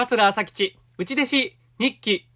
桂朝吉、内弟子、日記。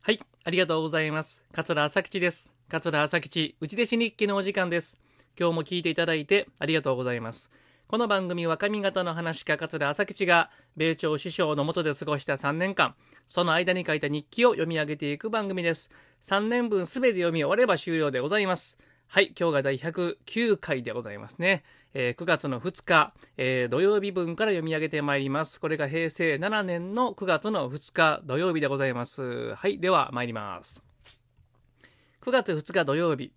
はい、ありがとうございます。桂朝吉です。桂朝吉、内弟子日記のお時間です。今日も聞いていただいてありがとうございます。この番組は上方の話家桂朝吉が米朝師匠の下で過ごした3年間、その間に書いた日記を読み上げていく番組です。3年分すべて読み終われば終了でございます。はい、今日が第109回でございますね。えー、9月の2日、えー、土曜日分から読み上げてまいります。これが平成7年の9月の2日土曜日でございます。はい、では参ります。9月2日土曜日、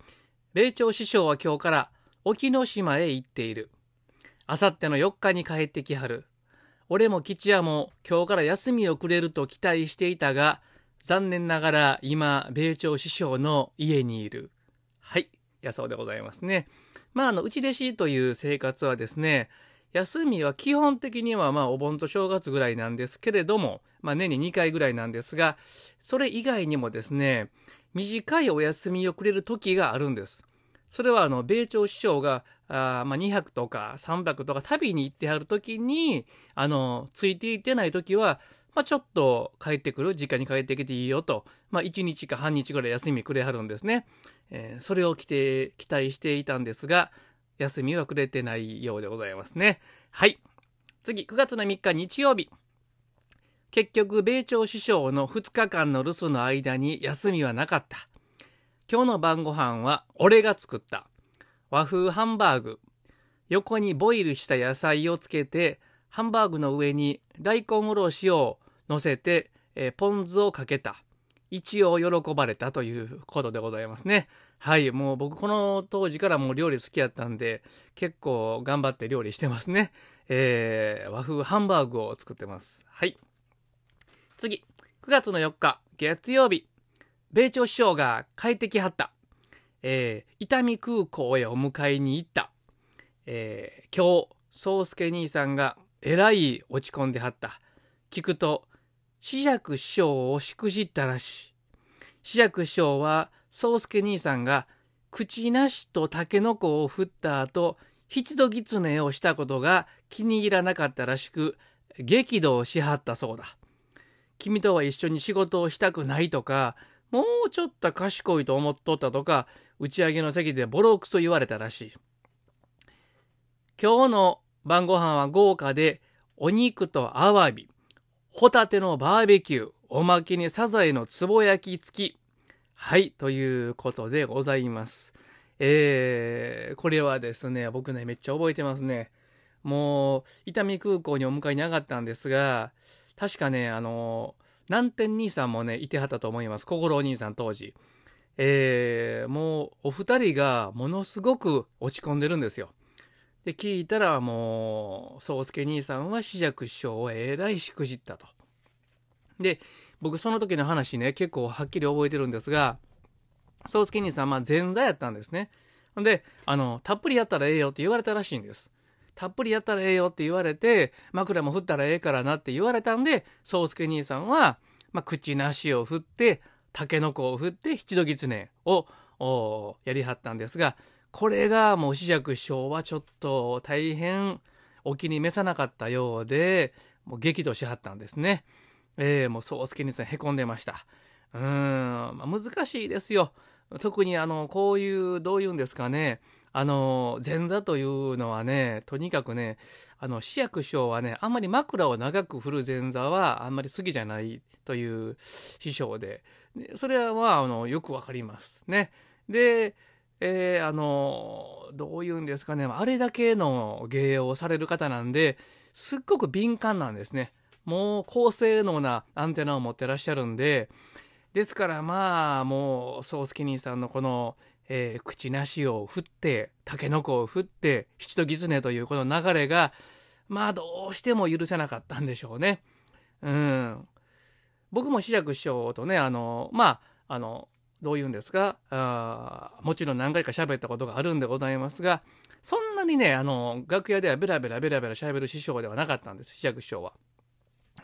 米朝師匠は今日から沖ノ島へ行っている。あさっての4日に帰ってきはる。俺も吉也も今日から休みをくれると期待していたが、残念ながら今、米朝師匠の家にいる。はい、やそうでございますね。まあ、あの、内弟子という生活はですね、休みは基本的にはまあお盆と正月ぐらいなんですけれども、まあ年に2回ぐらいなんですが、それ以外にもですね、短いお休みをくれる時があるんです。それはあの米朝首相があ、まあ、2泊とか3泊とか旅に行ってはる時にあのついていってない時は、まあ、ちょっと帰ってくる実家に帰ってきていいよと、まあ、1日か半日ぐらい休みくれはるんですね、えー、それを期待期待していたんですが休みはくれてないようでございますね。はい。次9月の3日日曜日。結局米朝首相の2日間の留守の間に休みはなかった。今日の晩ご飯は俺が作った和風ハンバーグ。横にボイルした野菜をつけて、ハンバーグの上に大根おろしを乗せて、えー、ポン酢をかけた。一応喜ばれたということでございますね。はい、もう僕この当時からもう料理好きやったんで、結構頑張って料理してますね。えー、和風ハンバーグを作ってます。はい。次、9月の4日、月曜日。米朝首相が帰ってきはった。えー、伊丹空港へお迎えに行った。えー、今日、宗介兄さんがえらい落ち込んではった。聞くと、紫尺師匠をしくじったらしい。紫尺師匠は、宗介兄さんが口なしとタケノコを振った後、七度狐をしたことが気に入らなかったらしく、激怒しはったそうだ。君とは一緒に仕事をしたくないとか、もうちょっと賢いと思っとったとか、打ち上げの席でボロクソ言われたらしい。今日の晩ご飯は豪華で、お肉とアワビ、ホタテのバーベキュー、おまけにサザエのつぼ焼き付き。はい、ということでございます。えー、これはですね、僕ね、めっちゃ覚えてますね。もう、伊丹空港にお迎えに上がったんですが、確かね、あの南天兄さんもね、いてはったと思います。心お兄さん当時。えー、もうお二人がものすごく落ち込んでるんですよ。で、聞いたらもう、宗介兄さんは紫尺師匠をえらいしくじったと。で、僕その時の話ね、結構はっきり覚えてるんですが、宗介兄さんは前座やったんですね。で、あの、たっぷりやったらええよって言われたらしいんです。たっぷりやったらええよって言われて、枕も振ったらええからなって言われたんで、宗介兄さんは、まあ、口なしを振って、タケノコを振って七度狐をやりはったんですが、これがもう紫尺師匠はちょっと大変お気に召さなかったようで、もう激怒しはったんですね。えー、もう宗介兄さんへこんでました。うん、まあ、難しいですよ。特にあの、こういう、どういうんですかね、あの前座というのはねとにかくねあの志薬師匠はねあんまり枕を長く振る前座はあんまり好きじゃないという師匠でそれはあのよくわかりますね。でえー、あのどういうんですかねあれだけの芸をされる方なんですっごく敏感なんですね。もう高性能なアンテナを持ってらっしゃるんでですからまあもう宗介兄さんのこのえー、口なしを振ってタケノコを振って七と狐というこの流れがまあどうしても許せなかったんでしょうね。うん、僕も志尺師匠とねあのまああのどういうんですかあもちろん何回か喋ったことがあるんでございますがそんなにねあの楽屋ではベラベラベラベラ喋る師匠ではなかったんです志尺師匠は。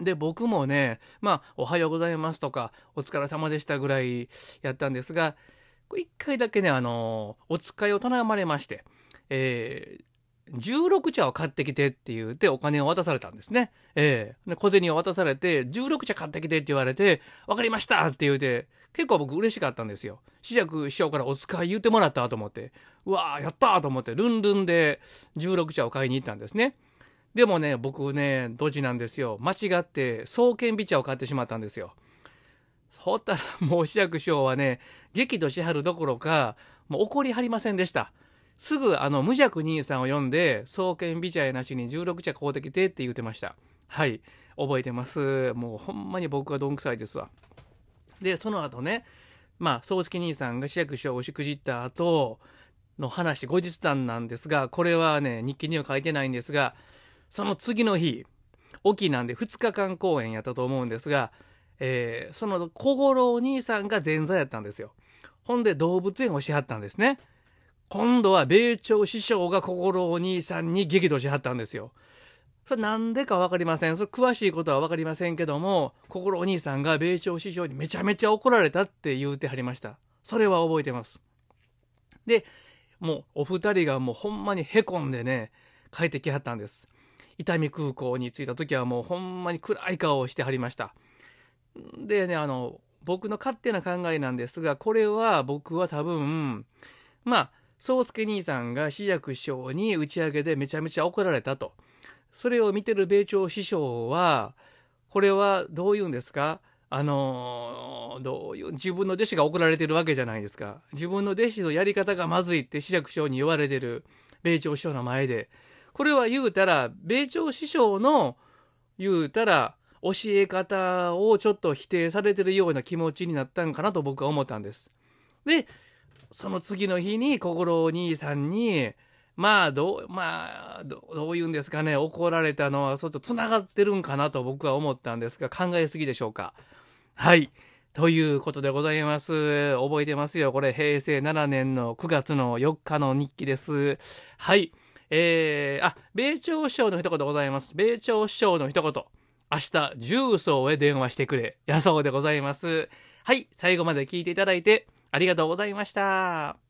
で僕もねまあ「おはようございます」とか「お疲れ様でした」ぐらいやったんですが一回だけねあのお使いを頼まれまして、えー、16茶を買ってきてって言ってお金を渡されたんですね。えー、小銭を渡されて16茶買ってきてって言われて分かりましたって言うて結構僕嬉しかったんですよ。試着師匠からお使い言ってもらったと思ってうわーやったーと思ってルンルンで16茶を買いに行ったんですね。でもね僕ねドジなんですよ間違って双剣美茶を買ってしまったんですよほったらもう志らく師匠はね激怒しはるどころかもう怒りはりませんでした。すぐあの無弱兄さんを読んで双剣美茶やなしに16茶買うてきてって言ってました。はい。覚えてます。もうほんまに僕はどんくさいですわ。でその後ねまあ宗介兄さんが志らく師匠をしくじった後の話後日談なんですがこれはね日記には書いてないんですがその次の日沖なんで2日間公演やったと思うんですが、えー、その小五郎兄さんが前座やったんですよ。ほんで動物園をしはったんですね。今度は米朝師匠が小五郎兄さんに激怒しはったんですよ。それなんでか分かりません。それ詳しいことは分かりませんけども小五郎兄さんが米朝師匠にめちゃめちゃ怒られたって言うてはりました。それは覚えてます。でもうお二人がもうほんまにへこんでね帰ってきはったんです。伊丹空港に着いた時はもうほんまに暗い顔をしてはりました。でねあの僕の勝手な考えなんですがこれは僕は多分まあ宗介兄さんが紫尺師匠に打ち上げでめちゃめちゃ怒られたと。それを見てる米朝師匠はこれはどういうんですか？あのどういう自分の弟子が怒られてるわけじゃないですか。自分の弟子のやり方がまずいって紫尺師匠に言われてる米朝師匠の前で。これは言うたら米朝師匠の言うたら教え方をちょっと否定されてるような気持ちになったんかなと僕は思ったんです。でその次の日に心お兄さんにまあどうまあどういうんですかね怒られたのはちょっとつながってるんかなと僕は思ったんですが考えすぎでしょうか。はいということでございます。覚えてますよ。これ平成7年の9月の4日の日記です。はい。えー、あ、米朝師匠の一言ございます。米朝師匠の一言。明日、重曹へ電話してくれ。やそうでございます。はい、最後まで聞いていただいてありがとうございました。